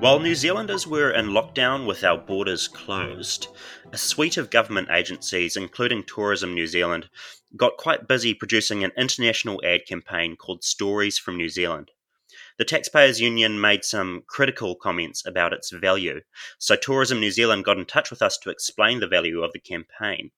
While New Zealanders were in lockdown with our borders closed, a suite of government agencies, including Tourism New Zealand, got quite busy producing an international ad campaign called Stories from New Zealand. The Taxpayers Union made some critical comments about its value, so Tourism New Zealand got in touch with us to explain the value of the campaign.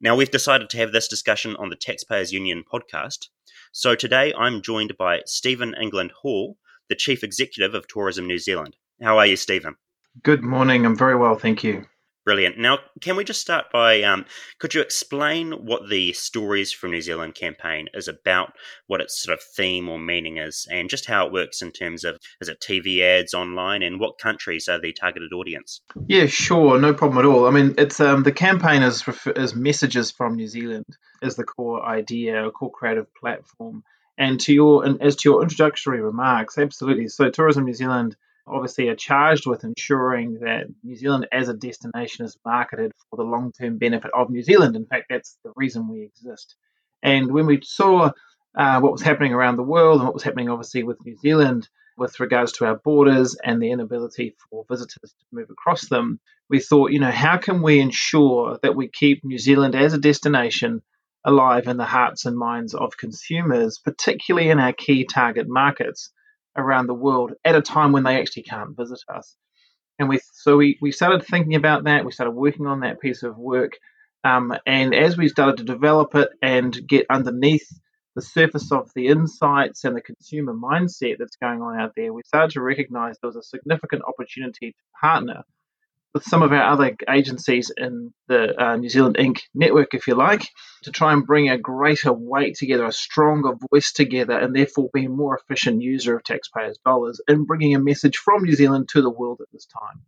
Now, we've decided to have this discussion on the Taxpayers Union podcast. So today I'm joined by Stephen England Hall, the Chief Executive of Tourism New Zealand. How are you, Stephen? Good morning. I'm very well, thank you. Brilliant. Now, can we just start by um, could you explain what the Stories from New Zealand campaign is about, what its sort of theme or meaning is, and just how it works in terms of is it TV ads online, and what countries are the targeted audience? Yeah, sure, no problem at all. I mean, it's um, the campaign is is messages from New Zealand is the core idea, a core creative platform. And to your and as to your introductory remarks, absolutely. So, Tourism New Zealand obviously are charged with ensuring that New Zealand as a destination is marketed for the long term benefit of New Zealand. In fact, that's the reason we exist. And when we saw uh, what was happening around the world and what was happening, obviously, with New Zealand with regards to our borders and the inability for visitors to move across them, we thought, you know, how can we ensure that we keep New Zealand as a destination alive in the hearts and minds of consumers, particularly in our key target markets? Around the world at a time when they actually can't visit us. And we so we, we started thinking about that. We started working on that piece of work. Um, and as we started to develop it and get underneath the surface of the insights and the consumer mindset that's going on out there, we started to recognize there was a significant opportunity to partner with some of our other agencies in the uh, New Zealand Inc. network, if you like, to try and bring a greater weight together, a stronger voice together, and therefore be a more efficient user of taxpayers' dollars in bringing a message from New Zealand to the world at this time.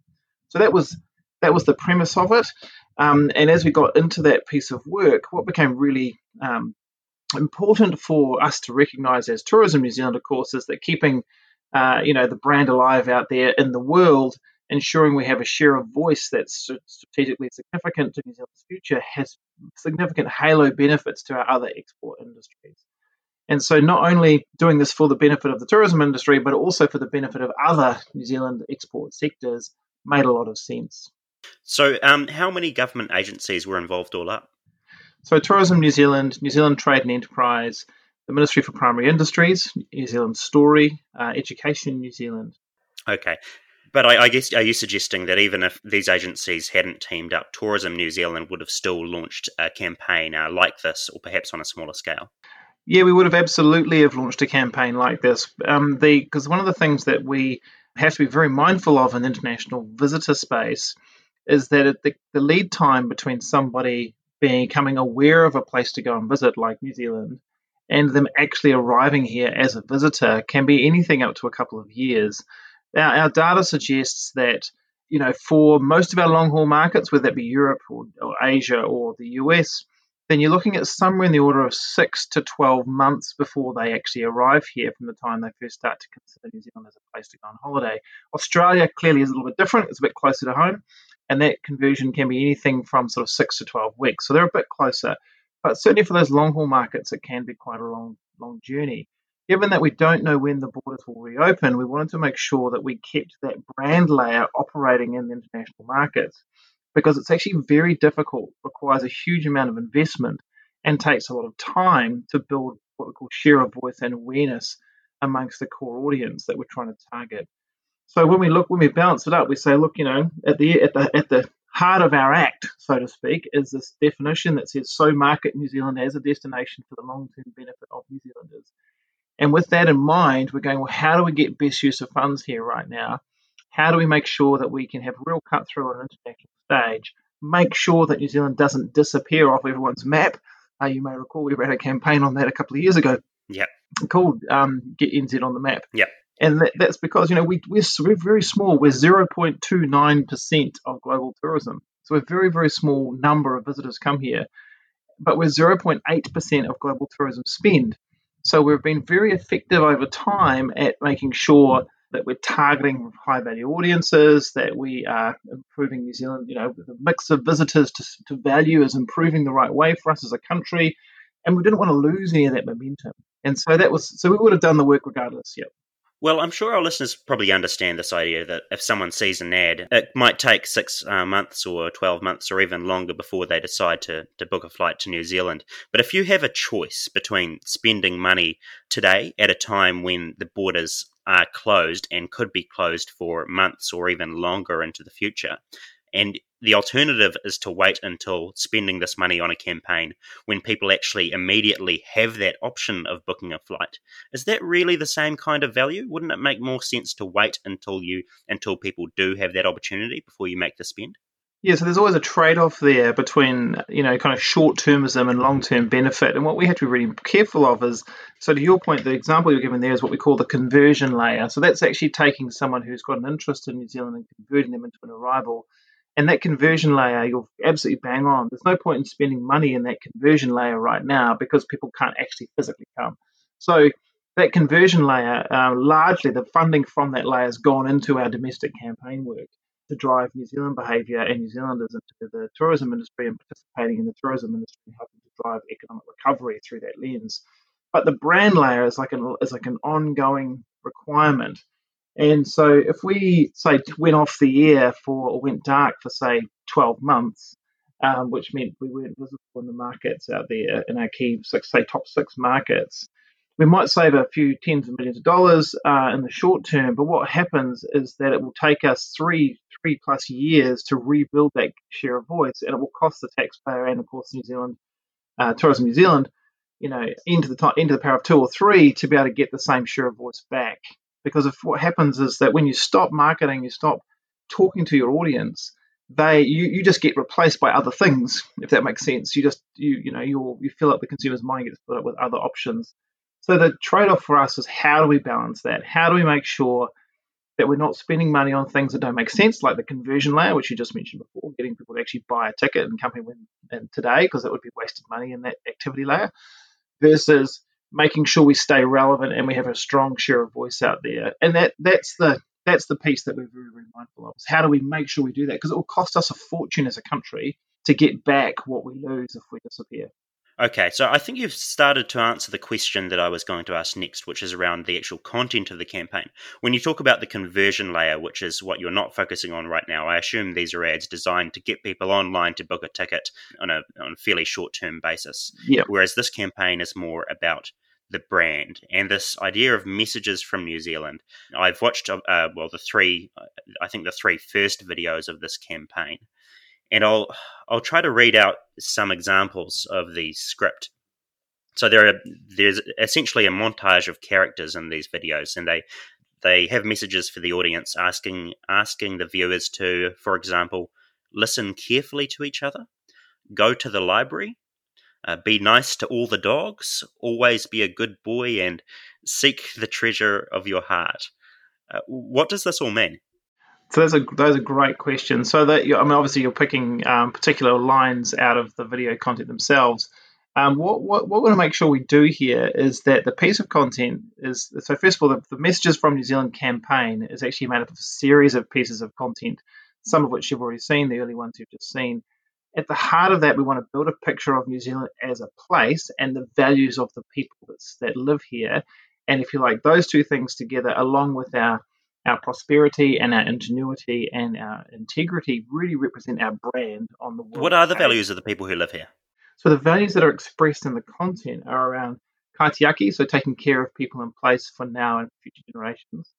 So that was that was the premise of it. Um, and as we got into that piece of work, what became really um, important for us to recognise as Tourism New Zealand, of course, is that keeping uh, you know the brand alive out there in the world ensuring we have a share of voice that's strategically significant to New Zealand's future has significant halo benefits to our other export industries. And so, not only doing this for the benefit of the tourism industry, but also for the benefit of other New Zealand export sectors made a lot of sense. So, um, how many government agencies were involved all up? So, Tourism New Zealand, New Zealand Trade and Enterprise, the Ministry for Primary Industries, New Zealand Story, uh, Education New Zealand. Okay. But I, I, guess are you suggesting that even if these agencies hadn't teamed up, Tourism New Zealand would have still launched a campaign uh, like this, or perhaps on a smaller scale? Yeah, we would have absolutely have launched a campaign like this. Um, because one of the things that we have to be very mindful of in the international visitor space is that the, the lead time between somebody becoming aware of a place to go and visit, like New Zealand, and them actually arriving here as a visitor can be anything up to a couple of years. Our, our data suggests that you know for most of our long haul markets, whether that be Europe or, or Asia or the US, then you're looking at somewhere in the order of six to 12 months before they actually arrive here from the time they first start to consider New Zealand as a place to go on holiday. Australia clearly is a little bit different, it's a bit closer to home, and that conversion can be anything from sort of six to 12 weeks. So they're a bit closer. But certainly for those long haul markets, it can be quite a long, long journey given that we don't know when the borders will reopen, we wanted to make sure that we kept that brand layer operating in the international markets because it's actually very difficult, requires a huge amount of investment, and takes a lot of time to build what we call share of voice and awareness amongst the core audience that we're trying to target. So when we look, when we balance it up, we say, look, you know, at the at the at the heart of our act, so to speak, is this definition that says so market New Zealand as a destination for the long-term benefit of New Zealanders. And with that in mind, we're going, well, how do we get best use of funds here right now? How do we make sure that we can have real cut through on an international stage? Make sure that New Zealand doesn't disappear off everyone's map. Uh, you may recall we ran a campaign on that a couple of years ago. Yeah. Called um, Get NZ on the Map. Yeah. And that, that's because, you know, we, we're, we're very small. We're 0.29% of global tourism. So a very, very small number of visitors come here. But we're 0.8% of global tourism spend. So we've been very effective over time at making sure that we're targeting high value audiences, that we are improving New Zealand, you know, the mix of visitors to, to value is improving the right way for us as a country. And we didn't want to lose any of that momentum. And so that was, so we would have done the work regardless, yeah. Well, I'm sure our listeners probably understand this idea that if someone sees an ad, it might take six uh, months or 12 months or even longer before they decide to, to book a flight to New Zealand. But if you have a choice between spending money today at a time when the borders are closed and could be closed for months or even longer into the future, and the alternative is to wait until spending this money on a campaign when people actually immediately have that option of booking a flight. Is that really the same kind of value? Wouldn't it make more sense to wait until you until people do have that opportunity before you make the spend? Yeah, so there's always a trade-off there between you know kind of short-termism and long-term benefit, and what we have to be really careful of is so to your point, the example you're given there is what we call the conversion layer. So that's actually taking someone who's got an interest in New Zealand and converting them into an arrival and that conversion layer, you're absolutely bang on. There's no point in spending money in that conversion layer right now because people can't actually physically come. So that conversion layer, uh, largely the funding from that layer has gone into our domestic campaign work to drive New Zealand behaviour and New Zealanders into the tourism industry and participating in the tourism industry, helping to drive economic recovery through that lens. But the brand layer is like an is like an ongoing requirement and so if we say went off the air for or went dark for say 12 months, um, which meant we weren't visible in the markets out there in our key six, say top six markets, we might save a few tens of millions of dollars uh, in the short term. But what happens is that it will take us three three plus years to rebuild that share of voice, and it will cost the taxpayer and of course New Zealand uh, Tourism New Zealand, you know, into the time into the power of two or three to be able to get the same share of voice back. Because if what happens is that when you stop marketing, you stop talking to your audience, they you, you just get replaced by other things, if that makes sense. You just you you know you you fill up the consumer's mind gets filled up with other options. So the trade-off for us is how do we balance that? How do we make sure that we're not spending money on things that don't make sense, like the conversion layer, which you just mentioned before, getting people to actually buy a ticket and come in and today, because that would be wasted money in that activity layer, versus making sure we stay relevant and we have a strong share of voice out there. And that that's the that's the piece that we're very, very mindful of. Is how do we make sure we do that? Because it will cost us a fortune as a country to get back what we lose if we disappear. Okay, so I think you've started to answer the question that I was going to ask next, which is around the actual content of the campaign. When you talk about the conversion layer, which is what you're not focusing on right now, I assume these are ads designed to get people online to book a ticket on a, on a fairly short term basis. Yep. Whereas this campaign is more about the brand and this idea of messages from New Zealand. I've watched, uh, well, the three, I think the three first videos of this campaign, and I'll I'll try to read out some examples of the script. So there are there's essentially a montage of characters in these videos, and they they have messages for the audience asking asking the viewers to, for example, listen carefully to each other, go to the library, uh, be nice to all the dogs, always be a good boy, and seek the treasure of your heart. Uh, what does this all mean? So those are those are great questions. So that I mean, obviously you're picking um, particular lines out of the video content themselves. Um, what, what, what we want to make sure we do here is that the piece of content is so first of all the, the messages from New Zealand campaign is actually made up of a series of pieces of content, some of which you've already seen, the early ones you've just seen, at the heart of that, we want to build a picture of New Zealand as a place and the values of the people that live here. And if you like, those two things together, along with our our prosperity and our ingenuity and our integrity, really represent our brand on the world. What are the values of the people who live here? So the values that are expressed in the content are around kaitiaki, so taking care of people in place for now and future generations.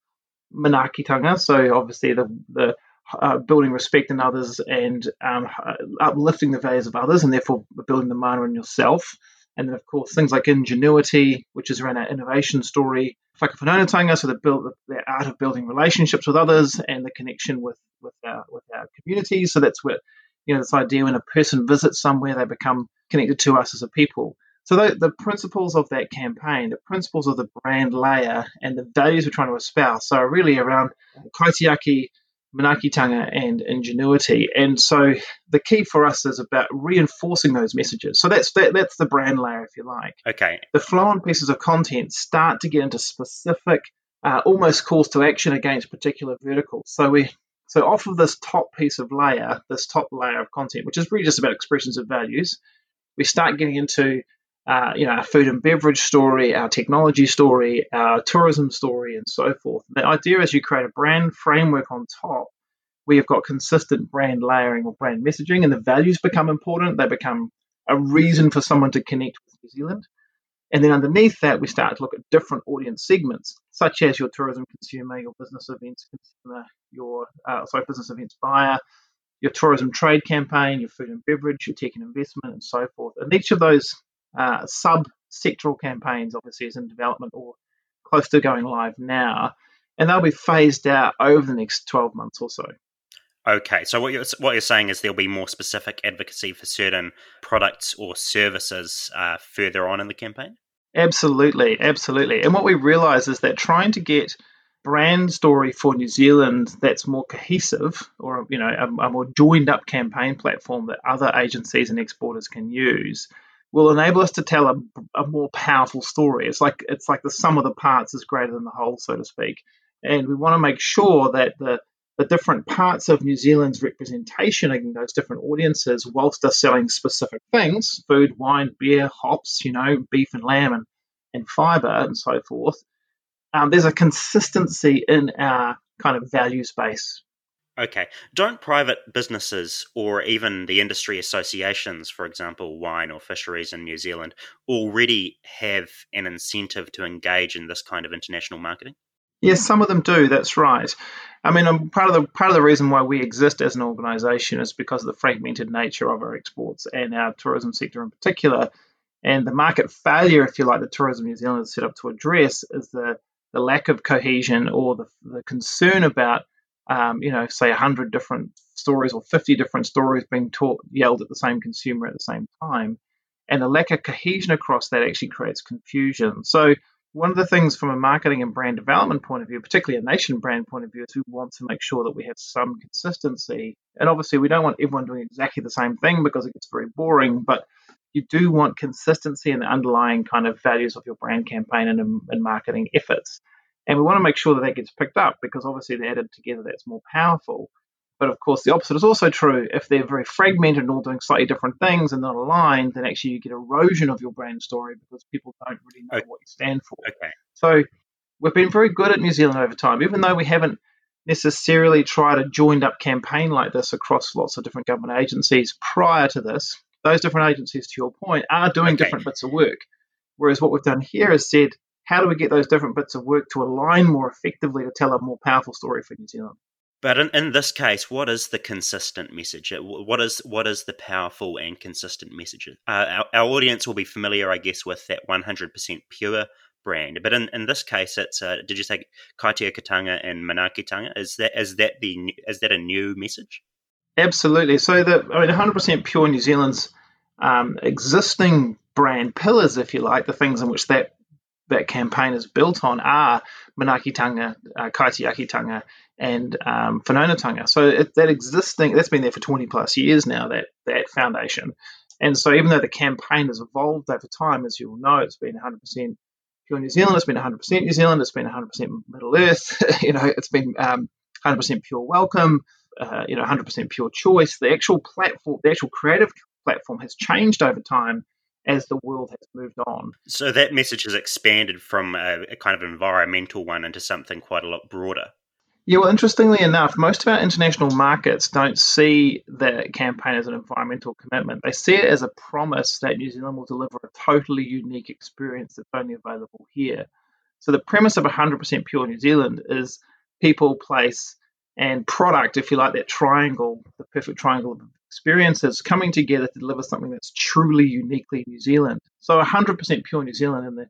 Manaakitanga, so obviously the the uh, building respect in others and um, uh, uplifting the values of others, and therefore building the mana in yourself. And then, of course, things like ingenuity, which is around our innovation story, whakawhanaungatanga, so the, build, the art of building relationships with others and the connection with, with, our, with our communities. So that's where, you know, this idea when a person visits somewhere, they become connected to us as a people. So the, the, principles of that campaign, the principles of the brand layer, and the values we're trying to espouse, are really around kaitiaki, manaakitanga and ingenuity. And so the key for us is about reinforcing those messages. So that's that, that's the brand layer, if you like. Okay. The flow-on pieces of content start to get into specific, uh, almost calls to action against particular verticals. So we so off of this top piece of layer, this top layer of content, which is really just about expressions of values, we start getting into uh, you know, our food and beverage story, our technology story, our tourism story, and so forth. The idea is you create a brand framework on top where you've got consistent brand layering or brand messaging, and the values become important. They become a reason for someone to connect with New Zealand. And then underneath that, we start to look at different audience segments, such as your tourism consumer, your business events consumer, your uh, sorry business events buyer, your tourism trade campaign, your food and beverage, your tech and investment, and so forth. And each of those uh, sub-sectoral campaigns, obviously, is in development or close to going live now, and they'll be phased out over the next 12 months or so. Okay, so what you're what you're saying is there'll be more specific advocacy for certain products or services uh, further on in the campaign. Absolutely, absolutely. And what we realise is that trying to get brand story for New Zealand that's more cohesive, or you know, a, a more joined up campaign platform that other agencies and exporters can use, will enable us to tell a, a more powerful story. It's like it's like the sum of the parts is greater than the whole, so to speak. And we want to make sure that the the different parts of New Zealand's representation in those different audiences, whilst they're selling specific things food, wine, beer, hops, you know, beef and lamb and, and fiber and so forth um, there's a consistency in our kind of value space. Okay. Don't private businesses or even the industry associations, for example, wine or fisheries in New Zealand, already have an incentive to engage in this kind of international marketing? Yes, some of them do. That's right. I mean, um, part of the part of the reason why we exist as an organisation is because of the fragmented nature of our exports and our tourism sector in particular, and the market failure, if you like, that Tourism New Zealand is set up to address is the the lack of cohesion or the, the concern about, um, you know, say 100 different stories or 50 different stories being taught, yelled at the same consumer at the same time. And the lack of cohesion across that actually creates confusion. So, one of the things from a marketing and brand development point of view, particularly a nation brand point of view, is we want to make sure that we have some consistency. And obviously, we don't want everyone doing exactly the same thing because it gets very boring. But you do want consistency in the underlying kind of values of your brand campaign and, and marketing efforts. And we want to make sure that that gets picked up because obviously they're added together, that's more powerful. But of course, the opposite is also true. If they're very fragmented and all doing slightly different things and not aligned, then actually you get erosion of your brand story because people don't really know okay. what you stand for. Okay. So we've been very good at New Zealand over time, even though we haven't necessarily tried a joined up campaign like this across lots of different government agencies prior to this those different agencies, to your point, are doing okay. different bits of work. Whereas what we've done here is said, how do we get those different bits of work to align more effectively to tell a more powerful story for New Zealand? But in, in this case, what is the consistent message? Uh, what is what is the powerful and consistent message? Uh, our, our, audience will be familiar, I guess, with that 100% pure brand. But in, in this case, it's uh, did you say Kaitiakitanga and Manaakitanga? Is that is that the is that a new message? Absolutely. So the I mean, 100% pure New Zealand's um, existing brand pillars, if you like, the things in which that that campaign is built on are Manaakitanga, uh, Kaitiakitanga, and um, Whanaungatanga. So it, that existing that's been there for 20 plus years now. That that foundation, and so even though the campaign has evolved over time, as you will know, it's been 100% pure New Zealand. It's been 100% New Zealand. It's been 100% Middle Earth. you know, it's been um, 100% pure welcome uh, you know 100% pure choice. The actual platform, the actual creative platform, has changed over time as the world has moved on. So that message has expanded from a, a kind of environmental one into something quite a lot broader. Yeah, well, interestingly enough, most of our international markets don't see the campaign as an environmental commitment. They see it as a promise that New Zealand will deliver a totally unique experience that's only available here. So the premise of 100% pure New Zealand is people, place, and product, if you like, that triangle, the perfect triangle of experiences coming together to deliver something that's truly uniquely New Zealand. So 100% pure New Zealand the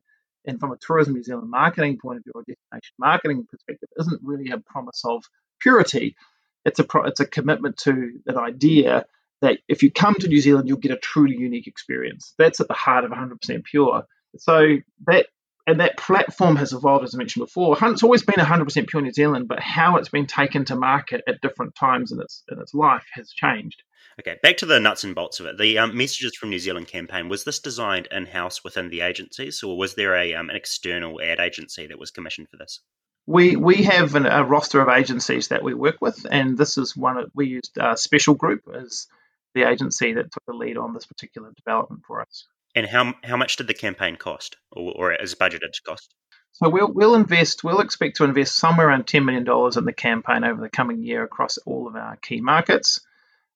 and from a tourism New Zealand marketing point of view or destination marketing perspective isn't really a promise of purity. It's a pro, it's a commitment to an idea that if you come to New Zealand, you'll get a truly unique experience. That's at the heart of 100% pure. So that and that platform has evolved, as I mentioned before. It's always been 100% pure New Zealand, but how it's been taken to market at different times in its in its life has changed. Okay, back to the nuts and bolts of it. The um, messages from New Zealand campaign was this designed in house within the agencies, or was there a um, an external ad agency that was commissioned for this? We we have an, a roster of agencies that we work with, and this is one we used uh, Special Group as the agency that took the lead on this particular development for us. And how how much did the campaign cost, or, or is budgeted to cost? So we'll we'll invest. We'll expect to invest somewhere around ten million dollars in the campaign over the coming year across all of our key markets,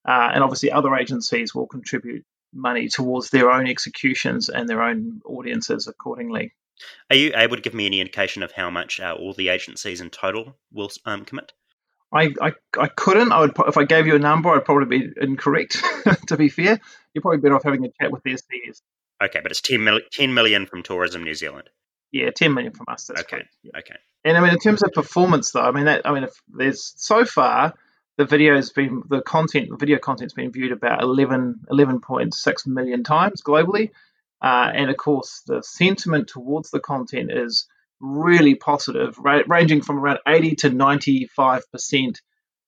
uh, and obviously other agencies will contribute money towards their own executions and their own audiences accordingly. Are you able to give me any indication of how much uh, all the agencies in total will um, commit? I, I, I couldn't. I would if I gave you a number, I'd probably be incorrect. to be fair, you're probably better off having a chat with their CS. Okay, but it's 10, mil- 10 million from Tourism New Zealand. Yeah, ten million from us. okay, yeah. okay. And I mean, in terms of performance, though, I mean that I mean, if there's so far the video's been the content, the video content's been viewed about 11, 11.6 million times globally, uh, and of course the sentiment towards the content is really positive, ra- ranging from around 80 to 95 percent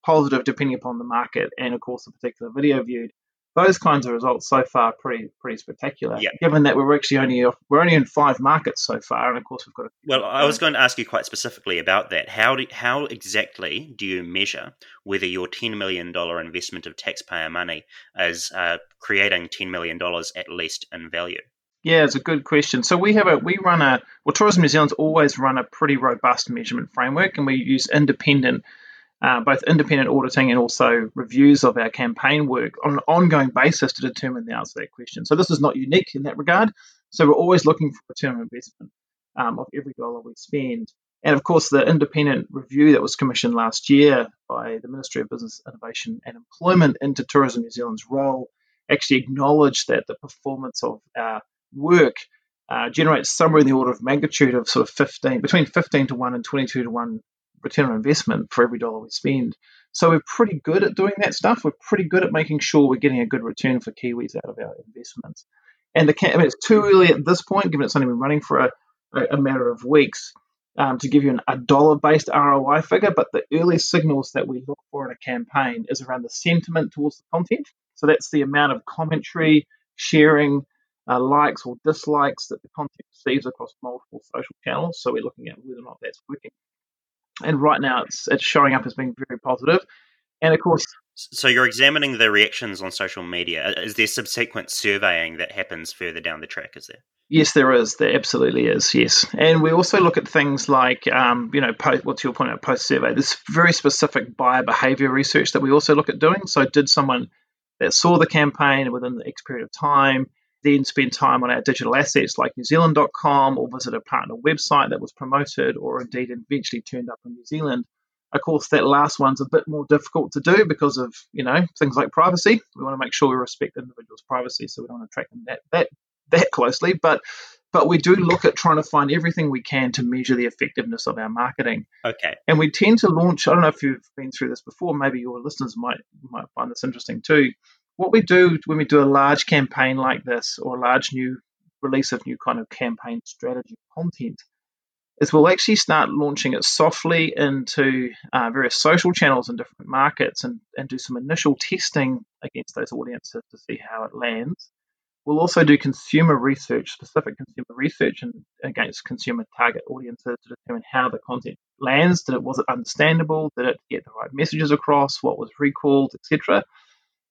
positive, depending upon the market and of course the particular video viewed those kinds of results so far pretty pretty spectacular. Yeah. Given that we're actually only we're only in five markets so far, and of course we've got. A, well, I was going to ask you quite specifically about that. How do, how exactly do you measure whether your ten million dollar investment of taxpayer money is uh, creating ten million dollars at least in value? Yeah, it's a good question. So we have a we run a well, Tourism New Zealand's always run a pretty robust measurement framework, and we use independent uh, both independent auditing and also reviews of our campaign work on an ongoing basis to determine the answer to that question. So this is not unique in that regard. So we're always looking for return on investment um, of every dollar we spend. And of course, the independent review that was commissioned last year by the Ministry of Business, Innovation and Employment into Tourism New Zealand's role actually acknowledged that the performance of our work uh, generates somewhere in the order of magnitude of sort of 15, between 15 to 1 and 22 to 1 return on investment for every dollar we spend. So we're pretty good at doing that stuff. We're pretty good at making sure we're getting a good return for Kiwis out of our investments. And the I mean, it's too early at this point, given it's only been running for a, a matter of weeks, um, to give you an, a dollar-based ROI figure. But the early signals that we look for in a campaign is around the sentiment towards the content. So that's the amount of commentary, sharing, uh, likes or dislikes that the content receives across multiple social channels. So we're looking at whether or not that's working and right now it's it's showing up as being very positive. And of course, so you're examining the reactions on social media. Is there subsequent surveying that happens further down the track? Is there? Yes, there is. There absolutely is. Yes, and we also look at things like, um, you know, post, what's your point about post survey? This very specific buyer behavior research that we also look at doing. So, did someone that saw the campaign within the X period of time then spend time on our digital assets like newzealand.com or visit a partner website that was promoted or indeed eventually turned up in New Zealand. Of course, that last one's a bit more difficult to do because of you know things like privacy. We want to make sure we respect individuals' privacy, so we don't want to track them that that that closely. But but we do look at trying to find everything we can to measure the effectiveness of our marketing. Okay. And we tend to launch. I don't know if you've been through this before. Maybe your listeners might might find this interesting too what we do when we do a large campaign like this or a large new release of new kind of campaign strategy content is we'll actually start launching it softly into uh, various social channels in different markets and, and do some initial testing against those audiences to see how it lands. We'll also do consumer research, specific consumer research, and against consumer target audiences to determine how the content lands. Did it was it understandable? Did it get the right messages across? What was recalled, etc.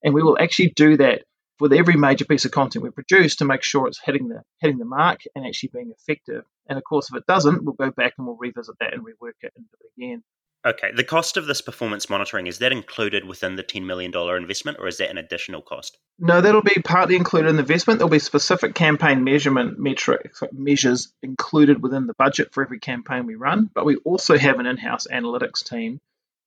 And we will actually do that with every major piece of content we produce to make sure it's hitting the hitting the mark and actually being effective. And of course, if it doesn't, we'll go back and we'll revisit that and rework it and do it again. Okay, the cost of this performance monitoring is that included within the ten million dollar investment, or is that an additional cost? No, that'll be partly included in the investment. There'll be specific campaign measurement metrics measures included within the budget for every campaign we run. But we also have an in-house analytics team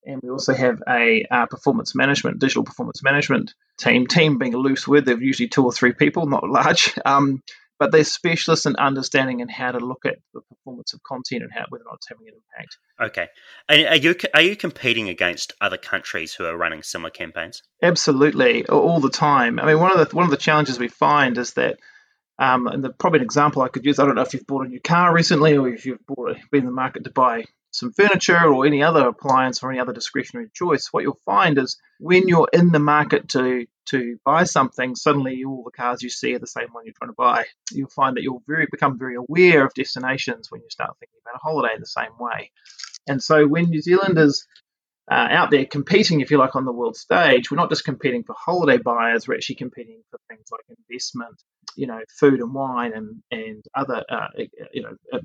and we also have a uh, performance management, digital performance management team. Team being a loose word, they're usually two or three people, not large. Um, but they're specialists in understanding and how to look at the performance of content and how whether or not it's having an impact. Okay, and are you are you competing against other countries who are running similar campaigns? Absolutely, all the time. I mean, one of the one of the challenges we find is that. Um, and the, probably an example I could use. I don't know if you've bought a new car recently, or if you've bought, been in the market to buy some furniture or any other appliance or any other discretionary choice, what you'll find is when you're in the market to to buy something, suddenly all the cars you see are the same one you're trying to buy. You'll find that you'll very become very aware of destinations when you start thinking about a holiday in the same way. And so when New Zealand is uh, out there competing, if you like, on the world stage, we're not just competing for holiday buyers, we're actually competing for things like investment you know, food and wine and and other, uh, you know,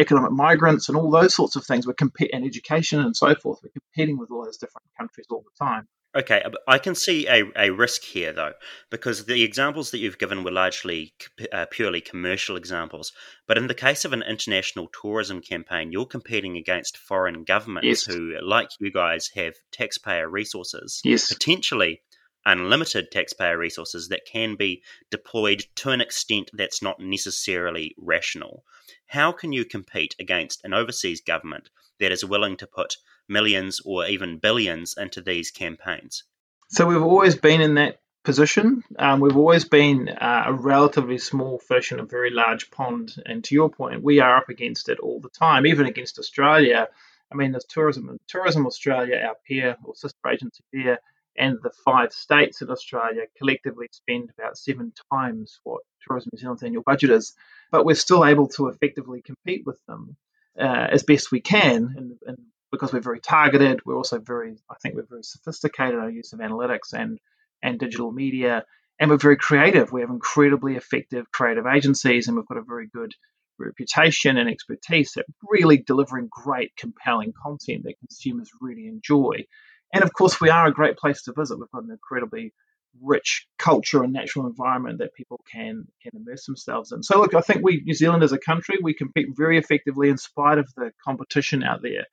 economic migrants and all those sorts of things. We're competing and education and so forth. We're competing with all those different countries all the time. Okay, I can see a, a risk here though, because the examples that you've given were largely uh, purely commercial examples. But in the case of an international tourism campaign, you're competing against foreign governments yes. who, like you guys, have taxpayer resources, yes. potentially unlimited taxpayer resources that can be deployed to an extent that's not necessarily rational. How can you compete against an overseas government that is willing to put millions or even billions into these campaigns? So we've always been in that position. Um, we've always been uh, a relatively small fish in a very large pond. And to your point, we are up against it all the time, even against Australia. I mean, there's tourism, tourism Australia, our peer or sister agency there, and the five states in Australia collectively spend about seven times what Tourism New Zealand's annual budget is. But we're still able to effectively compete with them uh, as best we can, and, and because we're very targeted. We're also very, I think, we're very sophisticated in our use of analytics and and digital media, and we're very creative. We have incredibly effective creative agencies, and we've got a very good reputation and expertise at really delivering great, compelling content that consumers really enjoy. And of course, we are a great place to visit. We've got an incredibly rich culture and natural environment that people can can immerse themselves in. So look, I think we New Zealand as a country, we compete very effectively in spite of the competition out there.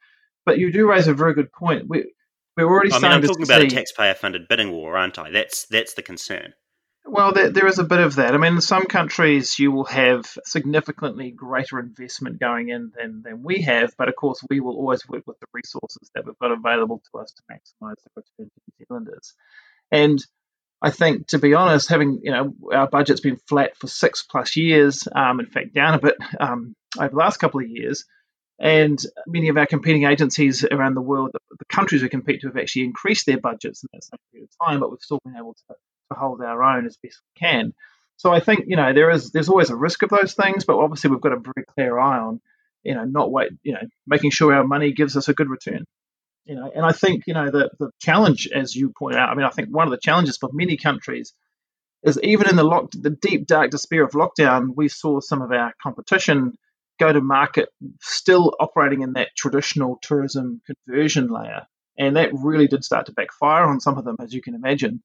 But you do raise a very good point. We we're already I mean, I'm talking about see, a taxpayer-funded bidding war, aren't I? That's that's the concern. Well, there, there is a bit of that. I mean, in some countries, you will have significantly greater investment going in than, than we have, but of course, we will always work with the resources that we've got available to us to maximise the return to New Zealanders. And I think, to be honest, having you know our budget's been flat for six plus years, um, in fact, down a bit um, over the last couple of years. And many of our competing agencies around the world, the countries we compete to, have actually increased their budgets in that same period of time, but we've still been able to, to hold our own as best we can. So I think you know there is there's always a risk of those things, but obviously we've got a very clear eye on you know not wait you know making sure our money gives us a good return. You know, and I think you know the the challenge, as you pointed out, I mean I think one of the challenges for many countries is even in the lock the deep dark despair of lockdown, we saw some of our competition go to market still operating in that traditional tourism conversion layer. And that really did start to backfire on some of them, as you can imagine.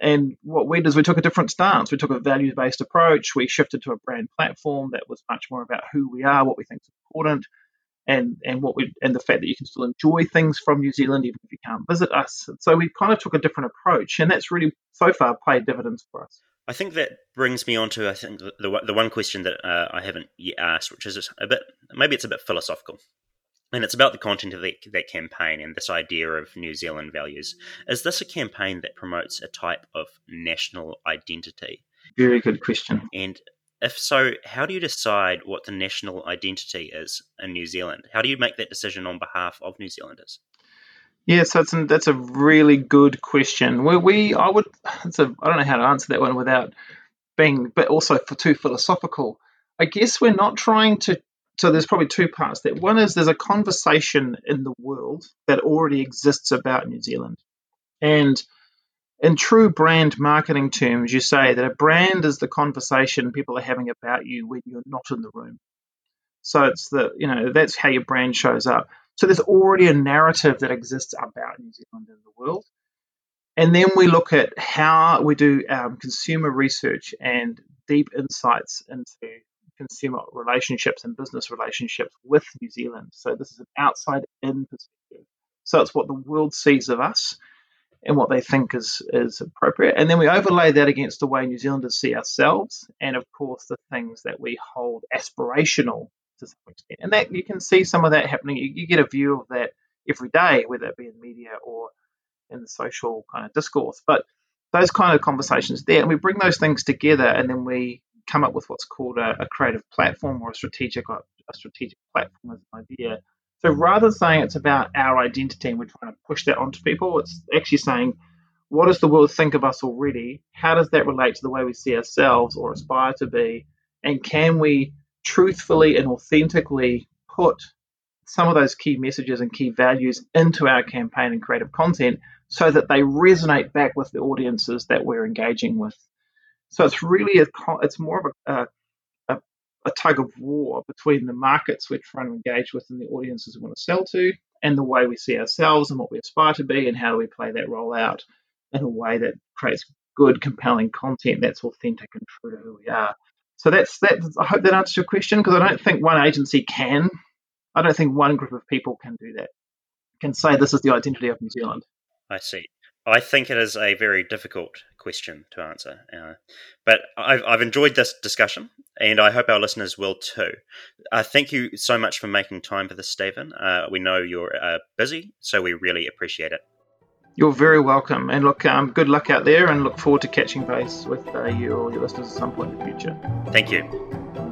And what we did is we took a different stance. We took a values based approach. We shifted to a brand platform that was much more about who we are, what we think is important, and and what we and the fact that you can still enjoy things from New Zealand even if you can't visit us. So we kind of took a different approach, and that's really so far paid dividends for us. I think that brings me on to I think the the one question that uh, I haven't yet asked, which is a bit maybe it's a bit philosophical, and it's about the content of that, that campaign and this idea of New Zealand values. Is this a campaign that promotes a type of national identity? Very good question. And if so, how do you decide what the national identity is in New Zealand? How do you make that decision on behalf of New Zealanders? Yeah, so it's an, that's a really good question. We, we I would, it's a, I don't know how to answer that one without being, but also for too philosophical. I guess we're not trying to. So there's probably two parts. That one is there's a conversation in the world that already exists about New Zealand, and in true brand marketing terms, you say that a brand is the conversation people are having about you when you're not in the room. So it's the you know that's how your brand shows up. So there's already a narrative that exists about New Zealand in the world. And then we look at how we do um, consumer research and deep insights into consumer relationships and business relationships with New Zealand. So this is an outside in perspective. So it's what the world sees of us and what they think is is appropriate. And then we overlay that against the way New Zealanders see ourselves and of course the things that we hold aspirational to some extent. And that you can see some of that happening. You, you get a view of that every day, whether it be in media or in the social kind of discourse. But those kind of conversations there, and we bring those things together, and then we come up with what's called a, a creative platform or a strategic uh, a strategic platform as an idea. So rather than saying it's about our identity and we're trying to push that onto people, it's actually saying what does the world think of us already? How does that relate to the way we see ourselves or aspire to be? And can we truthfully and authentically put some of those key messages and key values into our campaign and creative content so that they resonate back with the audiences that we're engaging with. So it's really a, it's more of a, a, a tug of war between the markets we're trying to engage with and the audiences we want to sell to, and the way we see ourselves and what we aspire to be, and how do we play that role out in a way that creates good, compelling content that's authentic and true to who we are. So that's that. I hope that answers your question because I don't think one agency can. I don't think one group of people can do that. Can say this is the identity of New Zealand. I see. I think it is a very difficult question to answer, uh, but I've, I've, enjoyed this discussion, and I hope our listeners will too. Uh, thank you so much for making time for this, Stephen. Uh, we know you're uh, busy, so we really appreciate it. You're very welcome. And look, um, good luck out there and look forward to catching base with uh, you or your listeners at some point in the future. Thank you.